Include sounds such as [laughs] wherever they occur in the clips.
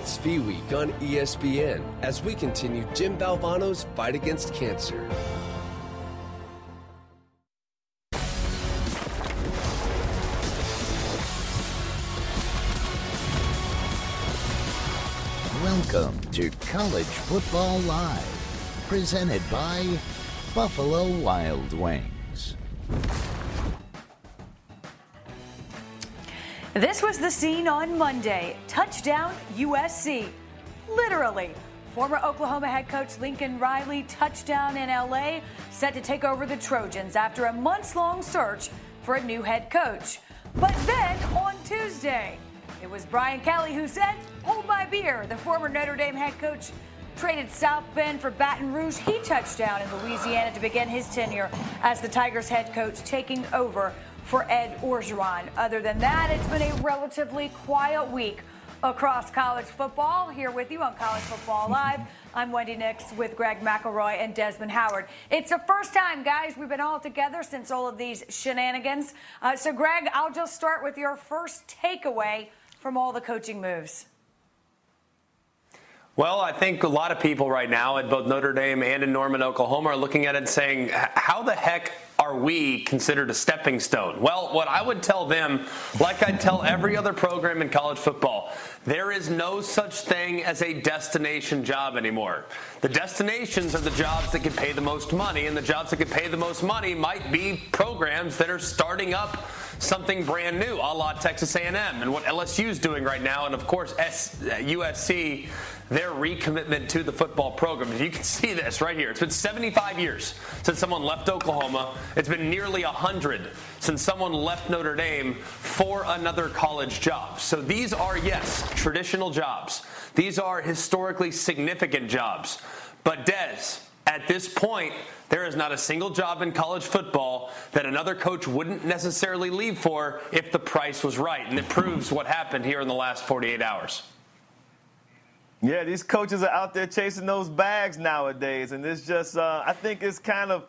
It's V Week on ESPN as we continue Jim Valvano's fight against cancer. Welcome to College Football Live, presented by Buffalo Wild Wings. This was the scene on Monday. Touchdown USC. Literally. Former Oklahoma head coach Lincoln Riley touchdown in LA, set to take over the Trojans after a months long search for a new head coach. But then on Tuesday, it was Brian Kelly who said, Hold my beer. The former Notre Dame head coach traded South Bend for Baton Rouge. He touched down in Louisiana to begin his tenure as the Tigers head coach, taking over for Ed Orgeron. Other than that, it's been a relatively quiet week across college football. Here with you on College Football Live, [laughs] I'm Wendy Nix with Greg McElroy and Desmond Howard. It's the first time, guys, we've been all together since all of these shenanigans. Uh, so, Greg, I'll just start with your first takeaway from all the coaching moves. Well, I think a lot of people right now at both Notre Dame and in Norman, Oklahoma are looking at it and saying, how the heck are we considered a stepping stone? Well, what I would tell them, like I'd tell every other program in college football, there is no such thing as a destination job anymore. The destinations are the jobs that can pay the most money, and the jobs that can pay the most money might be programs that are starting up something brand new, a la Texas A&M and what LSU is doing right now, and of course USC, their recommitment to the football program. You can see this right here. It's been 75 years since someone left Oklahoma. It's been nearly 100 since someone left Notre Dame for another college job. So these are, yes, traditional jobs. These are historically significant jobs. But Des, at this point, there is not a single job in college football that another coach wouldn't necessarily leave for if the price was right. And it proves what happened here in the last 48 hours. Yeah, these coaches are out there chasing those bags nowadays, and it's just uh, I think it's kind of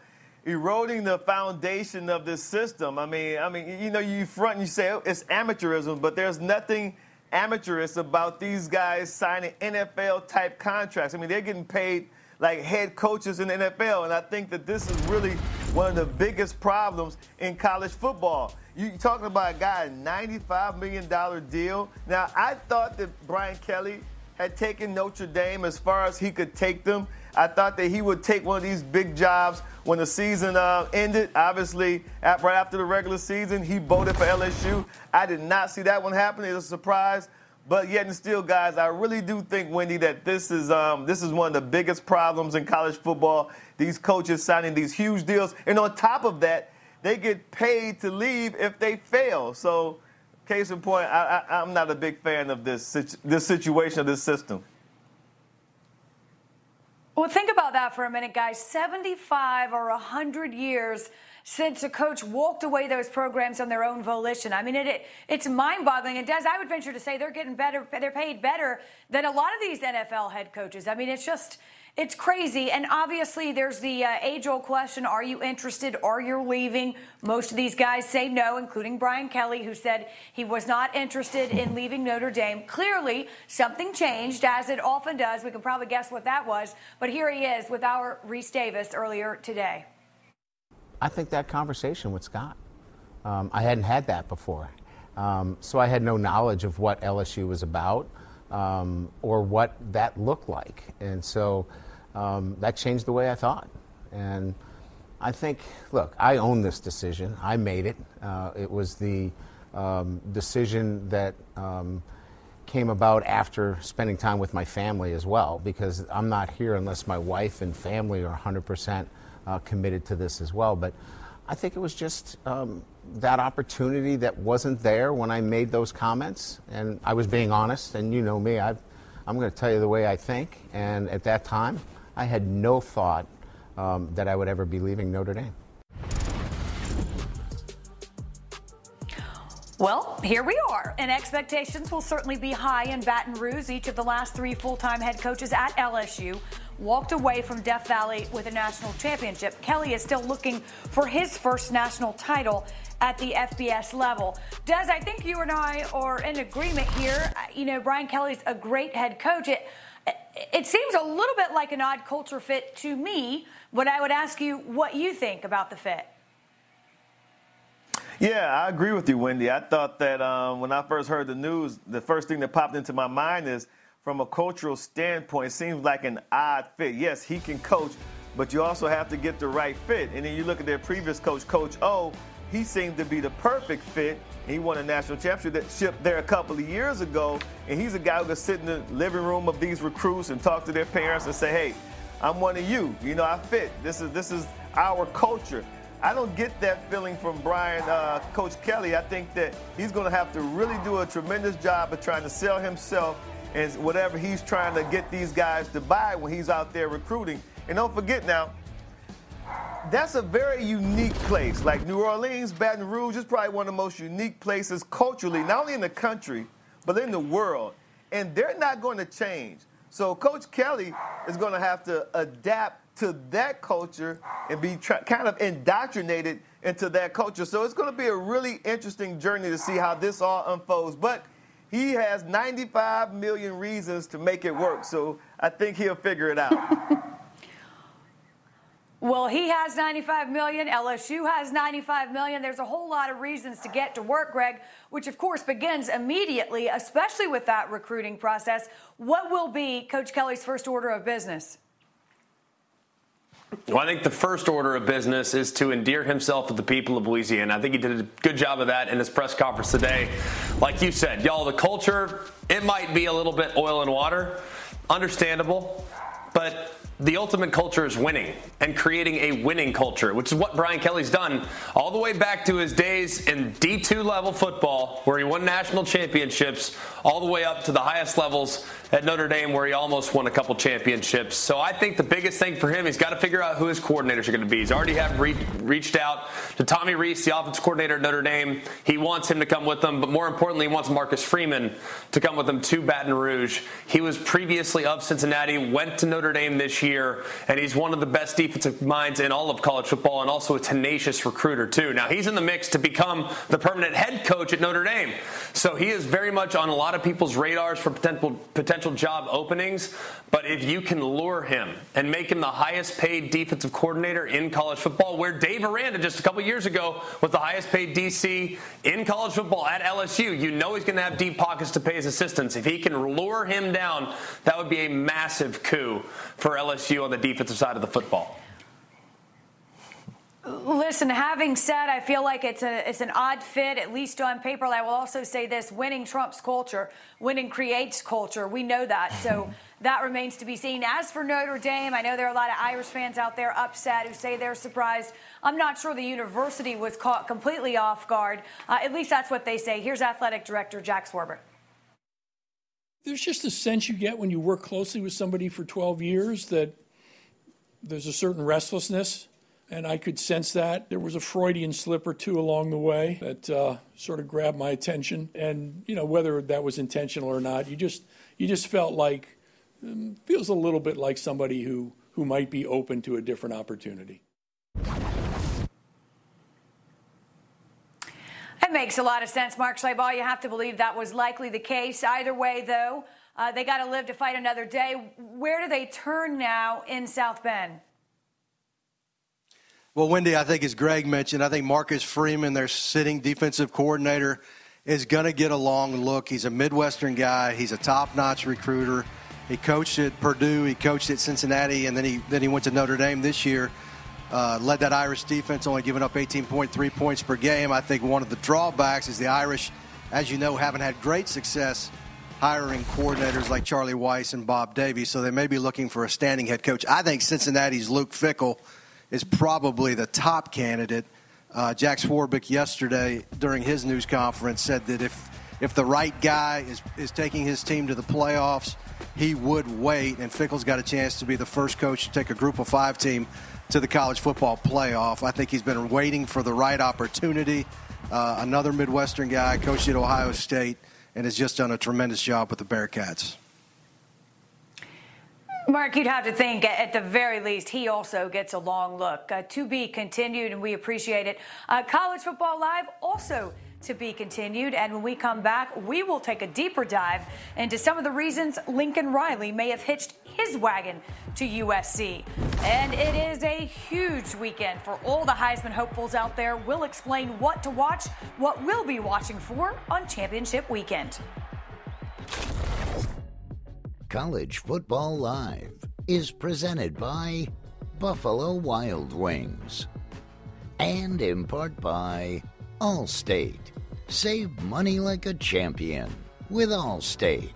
eroding the foundation of this system. I mean, I mean, you know, you front and you say oh, it's amateurism, but there's nothing amateurish about these guys signing NFL type contracts. I mean, they're getting paid like head coaches in the NFL, and I think that this is really one of the biggest problems in college football. You are talking about a guy, a $95 million deal. Now, I thought that Brian Kelly had taken Notre Dame as far as he could take them. I thought that he would take one of these big jobs when the season uh, ended. Obviously, at, right after the regular season, he voted for LSU. I did not see that one happen. It was a surprise. But yet and still, guys, I really do think, Wendy, that this is um, this is one of the biggest problems in college football. These coaches signing these huge deals, and on top of that, they get paid to leave if they fail. So, case in point, I, I, I'm not a big fan of this this situation of this system. Well, think about that for a minute, guys. 75 or 100 years since a coach walked away those programs on their own volition. I mean, it, it it's mind-boggling. And Des, I would venture to say they're getting better. They're paid better than a lot of these NFL head coaches. I mean, it's just it's crazy. And obviously, there's the uh, age-old question: Are you interested? Are you leaving? Most of these guys say no, including Brian Kelly, who said he was not interested in [laughs] leaving Notre Dame. Clearly, something changed, as it often does. We can probably guess what that was. But here he is with our Rece Davis earlier today. I think that conversation with Scott. Um, I hadn't had that before. Um, so I had no knowledge of what LSU was about um, or what that looked like. And so um, that changed the way I thought. And I think, look, I own this decision. I made it. Uh, it was the um, decision that um, came about after spending time with my family as well, because I'm not here unless my wife and family are 100% uh, committed to this as well. But I think it was just um, that opportunity that wasn't there when I made those comments, and I was being honest. And you know me, i am going to tell you the way I think. And at that time, I had no thought um, that I would ever be leaving Notre Dame. Well, here we are, and expectations will certainly be high in Baton Rouge. Each of the last three full time head coaches at LSU walked away from Death Valley with a national championship. Kelly is still looking for his first national title at the FBS level. Des, I think you and I are in agreement here. You know, Brian Kelly's a great head coach. It, it seems a little bit like an odd culture fit to me, but I would ask you what you think about the fit. Yeah, I agree with you, Wendy. I thought that um, when I first heard the news, the first thing that popped into my mind is from a cultural standpoint, it seems like an odd fit. Yes, he can coach, but you also have to get the right fit. And then you look at their previous coach, Coach O, he seemed to be the perfect fit. He won a national championship that shipped there a couple of years ago, and he's a guy who can sit in the living room of these recruits and talk to their parents and say, "Hey, I'm one of you. You know, I fit. This is this is our culture." I don't get that feeling from Brian, uh, Coach Kelly. I think that he's going to have to really do a tremendous job of trying to sell himself and whatever he's trying to get these guys to buy when he's out there recruiting. And don't forget now, that's a very unique place. Like New Orleans, Baton Rouge is probably one of the most unique places culturally, not only in the country, but in the world. And they're not going to change. So Coach Kelly is going to have to adapt to that culture and be tra- kind of indoctrinated into that culture. So it's going to be a really interesting journey to see how this all unfolds. But he has 95 million reasons to make it work. So I think he'll figure it out. [laughs] Well, he has 95 million. LSU has 95 million. There's a whole lot of reasons to get to work, Greg, which of course begins immediately, especially with that recruiting process. What will be Coach Kelly's first order of business? Well, I think the first order of business is to endear himself to the people of Louisiana. I think he did a good job of that in his press conference today. Like you said, y'all, the culture, it might be a little bit oil and water. Understandable. But the ultimate culture is winning and creating a winning culture, which is what Brian Kelly's done all the way back to his days in D2 level football, where he won national championships, all the way up to the highest levels at Notre Dame, where he almost won a couple championships. So I think the biggest thing for him, he's got to figure out who his coordinators are going to be. He's already have re- reached out to Tommy Rees, the offensive coordinator at Notre Dame. He wants him to come with them, but more importantly, he wants Marcus Freeman to come with him to Baton Rouge. He was previously of Cincinnati, went to Notre Dame this year, and he's one of the best defensive minds in all of college football, and also a tenacious recruiter too. Now he's in the mix to become the permanent head coach at Notre Dame, so he is very much on a lot of people's radars for potential potential potential job openings, but if you can lure him and make him the highest paid defensive coordinator in college football, where Dave Aranda just a couple years ago was the highest paid DC in college football at LSU, you know he's going to have deep pockets to pay his assistants. If he can lure him down, that would be a massive coup for LSU on the defensive side of the football. Listen, having said, I feel like it's a it's an odd fit, at least on paper. I will also say this: winning trumps culture, winning creates culture. We know that, so [laughs] that remains to be seen. As for Notre Dame, I know there are a lot of Irish fans out there upset who say they're surprised. I'm not sure the university was caught completely off guard. Uh, at least that's what they say. Here's athletic director Jack Swarbrick. There's just a sense you get when you work closely with somebody for 12 years that there's a certain restlessness and I could sense that. There was a Freudian slip or two along the way that uh, sort of grabbed my attention, and you know whether that was intentional or not, you just you just felt like um, feels a little bit like somebody who who might be open to a different opportunity. That makes a lot of sense, Mark Schlabach. You have to believe that was likely the case. Either way, though, uh, they got to live to fight another day. Where do they turn now in South Bend? Well, Wendy, I think as Greg mentioned, I think Marcus Freeman, their sitting defensive coordinator, is going to get a long look. He's a Midwestern guy. He's a top-notch recruiter. He coached at Purdue. He coached at Cincinnati, and then he then he went to Notre Dame this year. Uh, led that Irish defense, only giving up 18.3 points per game. I think one of the drawbacks is the Irish, as you know, haven't had great success hiring coordinators like Charlie Weis and Bob Davie, so they may be looking for a standing head coach. I think Cincinnati's Luke Fickell – is probably the top candidate. Uh, Jack Swarbrick yesterday during his news conference said that if if the right guy is, is taking his team to the playoffs, he would wait. And Fickell's got a chance to be the first coach to take a group of five team to the college football playoff. I think he's been waiting for the right opportunity. Uh, another Midwestern guy, coached at Ohio State, and has just done a tremendous job with the Bearcats. Mark, you'd have to think at the very least he also gets a long look. Uh, to be continued, and we appreciate it. Uh, College Football Live also to be continued. And when we come back, we will take a deeper dive into some of the reasons Lincoln Riley may have hitched his wagon to USC. And it is a huge weekend for all the Heisman hopefuls out there. We'll explain what to watch, what we'll be watching for on Championship Weekend. College Football Live is presented by Buffalo Wild Wings and in part by Allstate. Save money like a champion with Allstate.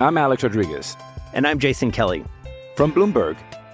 I'm Alex Rodriguez. And I'm Jason Kelly. From Bloomberg,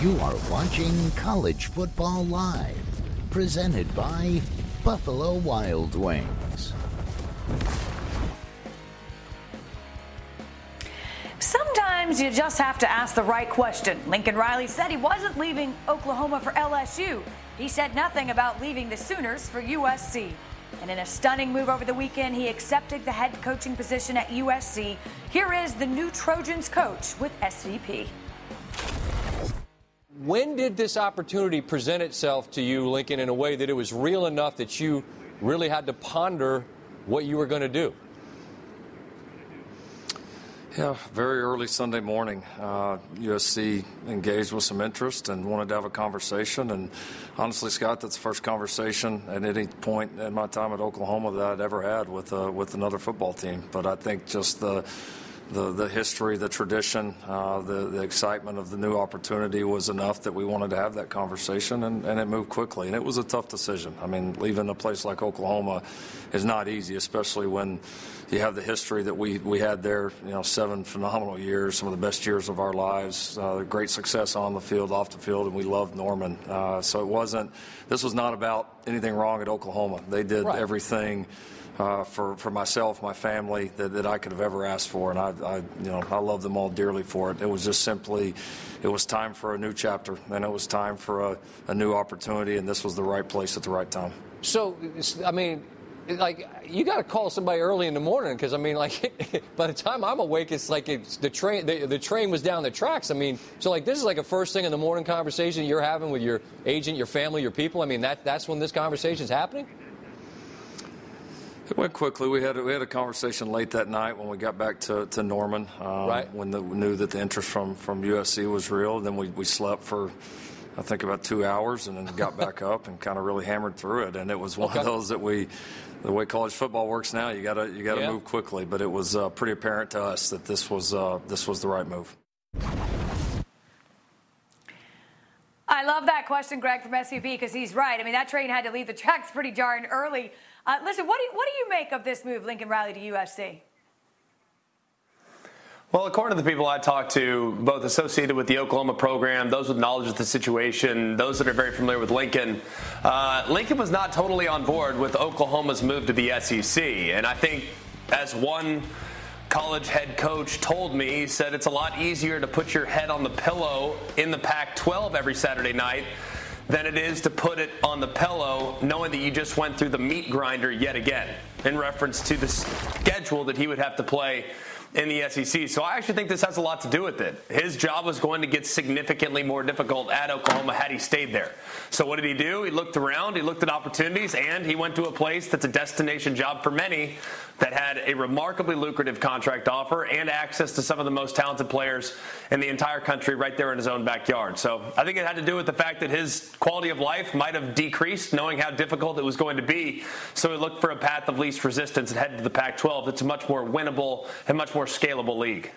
You are watching College Football Live, presented by Buffalo Wild Wings. Sometimes you just have to ask the right question. Lincoln Riley said he wasn't leaving Oklahoma for LSU. He said nothing about leaving the Sooners for USC. And in a stunning move over the weekend, he accepted the head coaching position at USC. Here is the new Trojans coach with SVP. When did this opportunity present itself to you, Lincoln, in a way that it was real enough that you really had to ponder what you were going to do? Yeah, very early Sunday morning, uh, USC engaged with some interest and wanted to have a conversation. And honestly, Scott, that's the first conversation at any point in my time at Oklahoma that I'd ever had with uh, with another football team. But I think just the the, the history, the tradition, uh, the, the excitement of the new opportunity was enough that we wanted to have that conversation, and, and it moved quickly. And it was a tough decision. I mean, leaving a place like Oklahoma is not easy, especially when you have the history that we, we had there, you know, seven phenomenal years, some of the best years of our lives, uh, great success on the field, off the field, and we loved Norman. Uh, so it wasn't, this was not about anything wrong at Oklahoma. They did Right. everything uh, for, for myself, my family, that, that I could have ever asked for, and I, I, you know, I love them all dearly for it. It was just simply, it was time for a new chapter, and it was time for a, a new opportunity, and this was the right place at the right time. So, I mean, like you got to call somebody early in the morning because I mean, like [laughs] by the time I'm awake, it's like it's the train. The, the train was down the tracks. I mean, so like this is like a first thing in the morning conversation you're having with your agent, your family, your people. I mean, that that's when this conversation is happening. It went quickly. We had we had a conversation late that night when we got back to, to Norman. Um, Right. When the, we knew that the interest from, from USC was real. Then we, we slept for, I think, about two hours and then got back [laughs] up and kind of really hammered through it. And it was one Okay. of those that we, the way college football works now, you gotta you gotta Yeah. move quickly. But it was uh, pretty apparent to us that this was uh, this was the right move. I love that question, Greg from SVP, because he's right. I mean, that train had to leave the tracks pretty darn early. Uh, listen, what do, you, what do you make of this move, Lincoln Riley to USC? Well, according to the people I talked to, both associated with the Oklahoma program, those with knowledge of the situation, those that are very familiar with Lincoln, uh, Lincoln was not totally on board with Oklahoma's move to the SEC. And I think, as one college head coach told me, he said it's a lot easier to put your head on the pillow in the Pac 12 every Saturday night than it is to put it on the pillow knowing that you just went through the meat grinder yet again in reference to the schedule that he would have to play in the SEC. So I actually think this has a lot to do with it. His job was going to get significantly more difficult at Oklahoma had he stayed there. So what did he do? He looked around, he looked at opportunities, and he went to a place that's a destination job for many, that had a remarkably lucrative contract offer and access to some of the most talented players in the entire country right there in his own backyard. So I think it had to do with the fact that his quality of life might have decreased, knowing how difficult it was going to be. So he looked for a path of least resistance and headed to the Pac 12. It's a much more winnable and much more scalable league.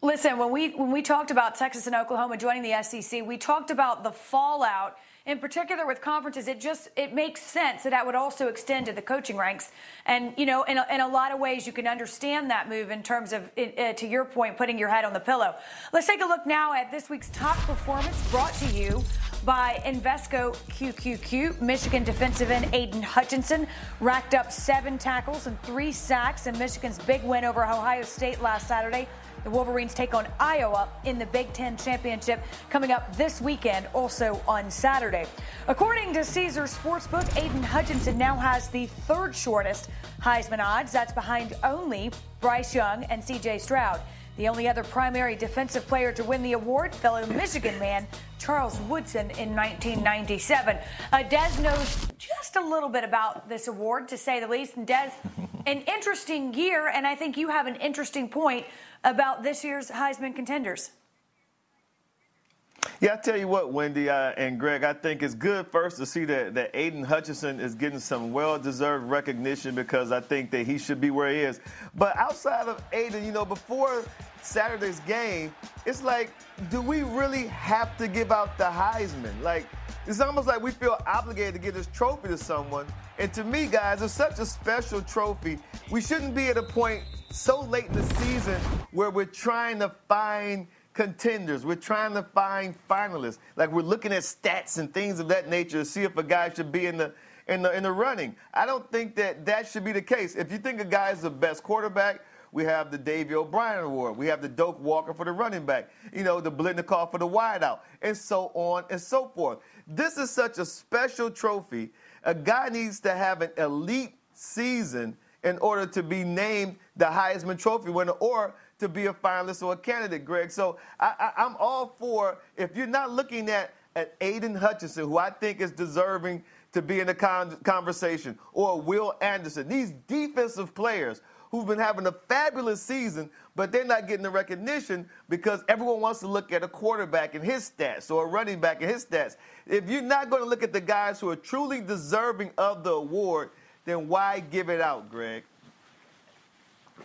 Listen, when we when we talked about Texas and Oklahoma joining the SEC, we talked about the fallout in particular with conferences, it just it makes sense that that would also extend to the coaching ranks. And you know, in a, in a lot of ways, you can understand that move in terms of, uh, to your point, putting your head on the pillow. Let's take a look now at this week's top performance, brought to you by Invesco QQQ. Michigan defensive end Aidan Hutchinson racked up seven tackles and three sacks in Michigan's big win over Ohio State last Saturday. The Wolverines take on Iowa in the Big Ten Championship coming up this weekend, also on Saturday. According to Caesar Sportsbook, Aidan Hutchinson now has the third shortest Heisman odds. That's behind only Bryce Young and CJ Stroud. The only other primary defensive player to win the award, fellow Michigan man Charles Woodson in 1997. Uh, Des knows just a little bit about this award, to say the least. And Des, [laughs] an interesting year, and I think you have an interesting point about this year's Heisman contenders? Yeah, I tell you what, Wendy uh, and Greg, I think it's good first to see that, that Aidan Hutchinson is getting some well deserved recognition because I think that he should be where he is. But outside of Aidan, you know, before Saturday's game, it's like, do we really have to give out the Heisman? Like, it's almost like we feel obligated to give this trophy to someone. And to me, guys, it's such a special trophy. We shouldn't be at a point so late in the season where we're trying to find contenders. We're trying to find finalists. Like we're looking at stats and things of that nature to see if a guy should be in the in the in the running. I don't think that that should be the case. If you think a guy is the best quarterback, we have the Davy O'Brien Award. We have the Doak Walker for the running back. You know, the Biletnikoff for the wideout, and so on and so forth. This is such a special trophy. A guy needs to have an elite season in order to be named the Heisman Trophy winner or to be a finalist or a candidate, Greg. So I, am all for if you're not looking at, at Aidan Hutchinson, who I think is deserving to be in the con- conversation, or Will Anderson, these defensive players who've been having a fabulous season, but they're not getting the recognition because everyone wants to look at a quarterback and his stats or a running back and his stats. If you're not going to look at the guys who are truly deserving of the award, then why give it out, Greg?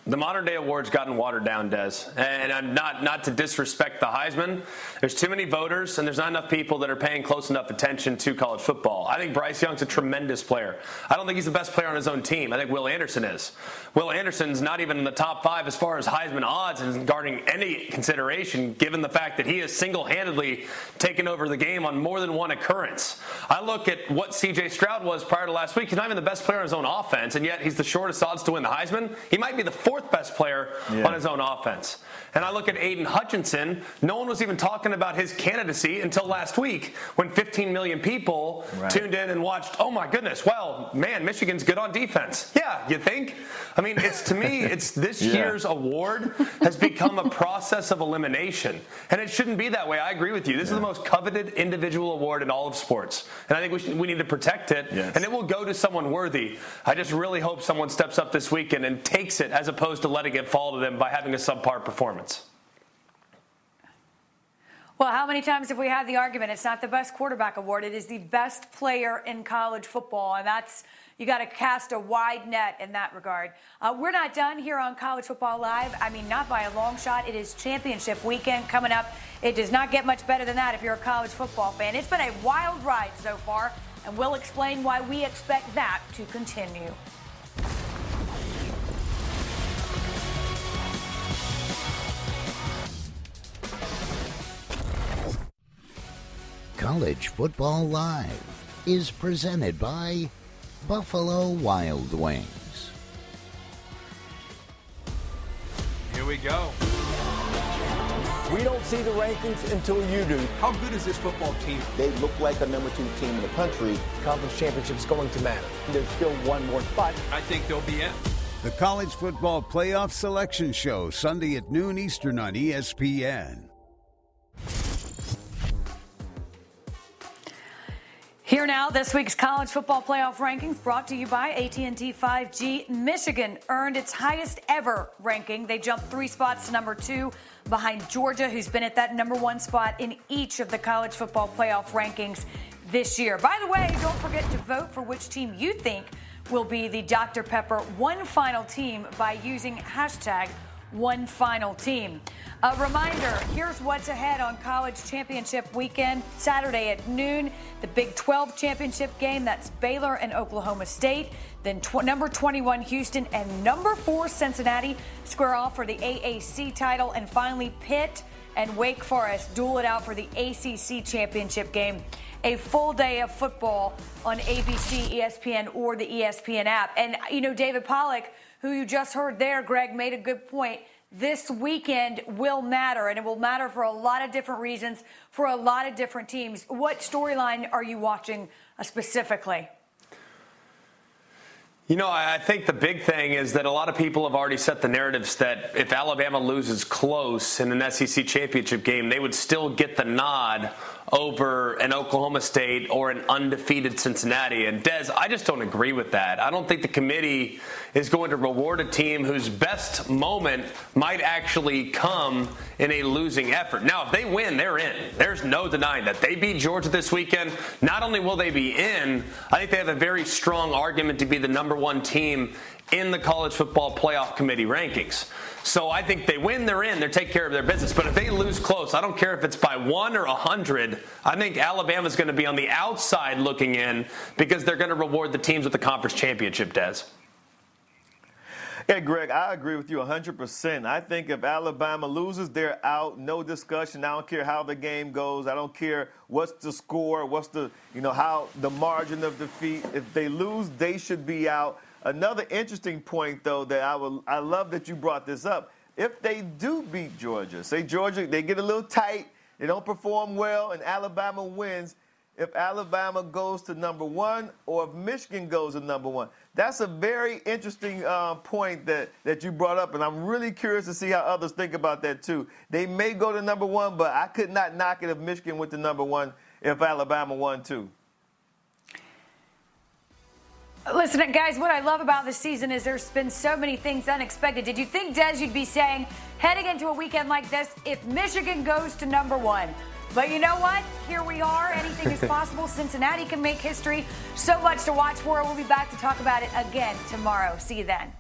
The modern day awards gotten watered down, Des. And I'm not not to disrespect the Heisman. There's too many voters, and there's not enough people that are paying close enough attention to college football. I think Bryce Young's a tremendous player. I don't think he's the best player on his own team. I think Will Anderson is. Will Anderson's not even in the top five as far as Heisman odds and guarding any consideration, given the fact that he has single-handedly taken over the game on more than one occurrence. I look at what C.J. Stroud was prior to last week. He's not even the best player on his own offense, and yet he's the shortest odds to win the Heisman. He might be the fourth best player yeah. on his own offense. And I look at Aidan Hutchinson. No one was even talking about his candidacy until last week when 15 million people right. tuned in and watched. Oh my goodness! Well, man, Michigan's good on defense. Yeah, you think? I mean, it's to me, it's [laughs] this yeah. year's award has become a process of elimination, and it shouldn't be that way. I agree with you. This yeah. is the most coveted individual award in all of sports, and I think we should, we need to protect it. Yes. And it will go to someone worthy. I just really hope someone steps up this weekend and takes it, as opposed to letting it fall to them by having a subpar performance. Well, how many times have we had the argument? It's not the best quarterback award. It is the best player in college football. And that's, you got to cast a wide net in that regard. Uh, we're not done here on College Football Live. I mean, not by a long shot. It is championship weekend coming up. It does not get much better than that if you're a college football fan. It's been a wild ride so far, and we'll explain why we expect that to continue. College Football Live is presented by Buffalo Wild Wings. Here we go. We don't see the rankings until you do. How good is this football team? They look like a number two team in the country. Conference championship's going to matter. There's still one more spot. I think they'll be in. The College Football Playoff Selection Show, Sunday at noon Eastern on ESPN. Here now, this week's college football playoff rankings brought to you by AT&T 5G. Michigan earned its highest ever ranking. They jumped three spots to number two behind Georgia, who's been at that number one spot in each of the college football playoff rankings this year. By the way, don't forget to vote for which team you think will be the Dr. Pepper one final team by using hashtag one final team. A reminder here's what's ahead on college championship weekend. Saturday at noon, the Big 12 championship game. That's Baylor and Oklahoma State. Then tw- number 21 Houston and number 4 Cincinnati square off for the AAC title. And finally, Pitt and Wake Forest duel it out for the ACC championship game. A full day of football on ABC, ESPN, or the ESPN app. And, you know, David Pollack, who you just heard there, Greg, made a good point this weekend will matter, and it will matter for a lot of different reasons for a lot of different teams. What storyline are you watching uh, specifically? You know, I think the big thing is that a lot of people have already set the narratives that if Alabama loses close in an SEC championship game, they would still get the nod over an Oklahoma State or an undefeated Cincinnati. And Des, I just don't agree with that. I don't think the committee is going to reward a team whose best moment might actually come in a losing effort. Now, if they win, they're in. There's no denying that. They beat Georgia this weekend. Not only will they be in, I think they have a very strong argument to be the number one team in the college football playoff committee rankings. So I think they win, they're in, they take care of their business. But if they lose close, I don't care if it's by one or a hundred. I think Alabama's going to be on the outside looking in because they're going to reward the teams with the conference championship. Des. Yeah, [laughs] Greg, I agree with you 100%. I think if Alabama loses, they're out. No discussion. I don't care how the game goes. I don't care what's the score, what's the, you know, how the margin of defeat. If they lose, they should be out. Another interesting point, though, that I will, I love that you brought this up. If they do beat Georgia, say Georgia, they get a little tight, they don't perform well, and Alabama wins. If Alabama goes to number one, or if Michigan goes to number one, that's a very interesting uh, point that, that you brought up, and I'm really curious to see how others think about that too. They may go to number one, but I could not knock it if Michigan went to number one if Alabama won too. Listen, guys, what I love about this season is there's been so many things unexpected. Did you think, Des, you'd be saying, heading into a weekend like this, if Michigan goes to number one? But you know what? Here we are. Anything is [laughs] possible. Cincinnati can make history. So much to watch for. We'll be back to talk about it again tomorrow. See you then.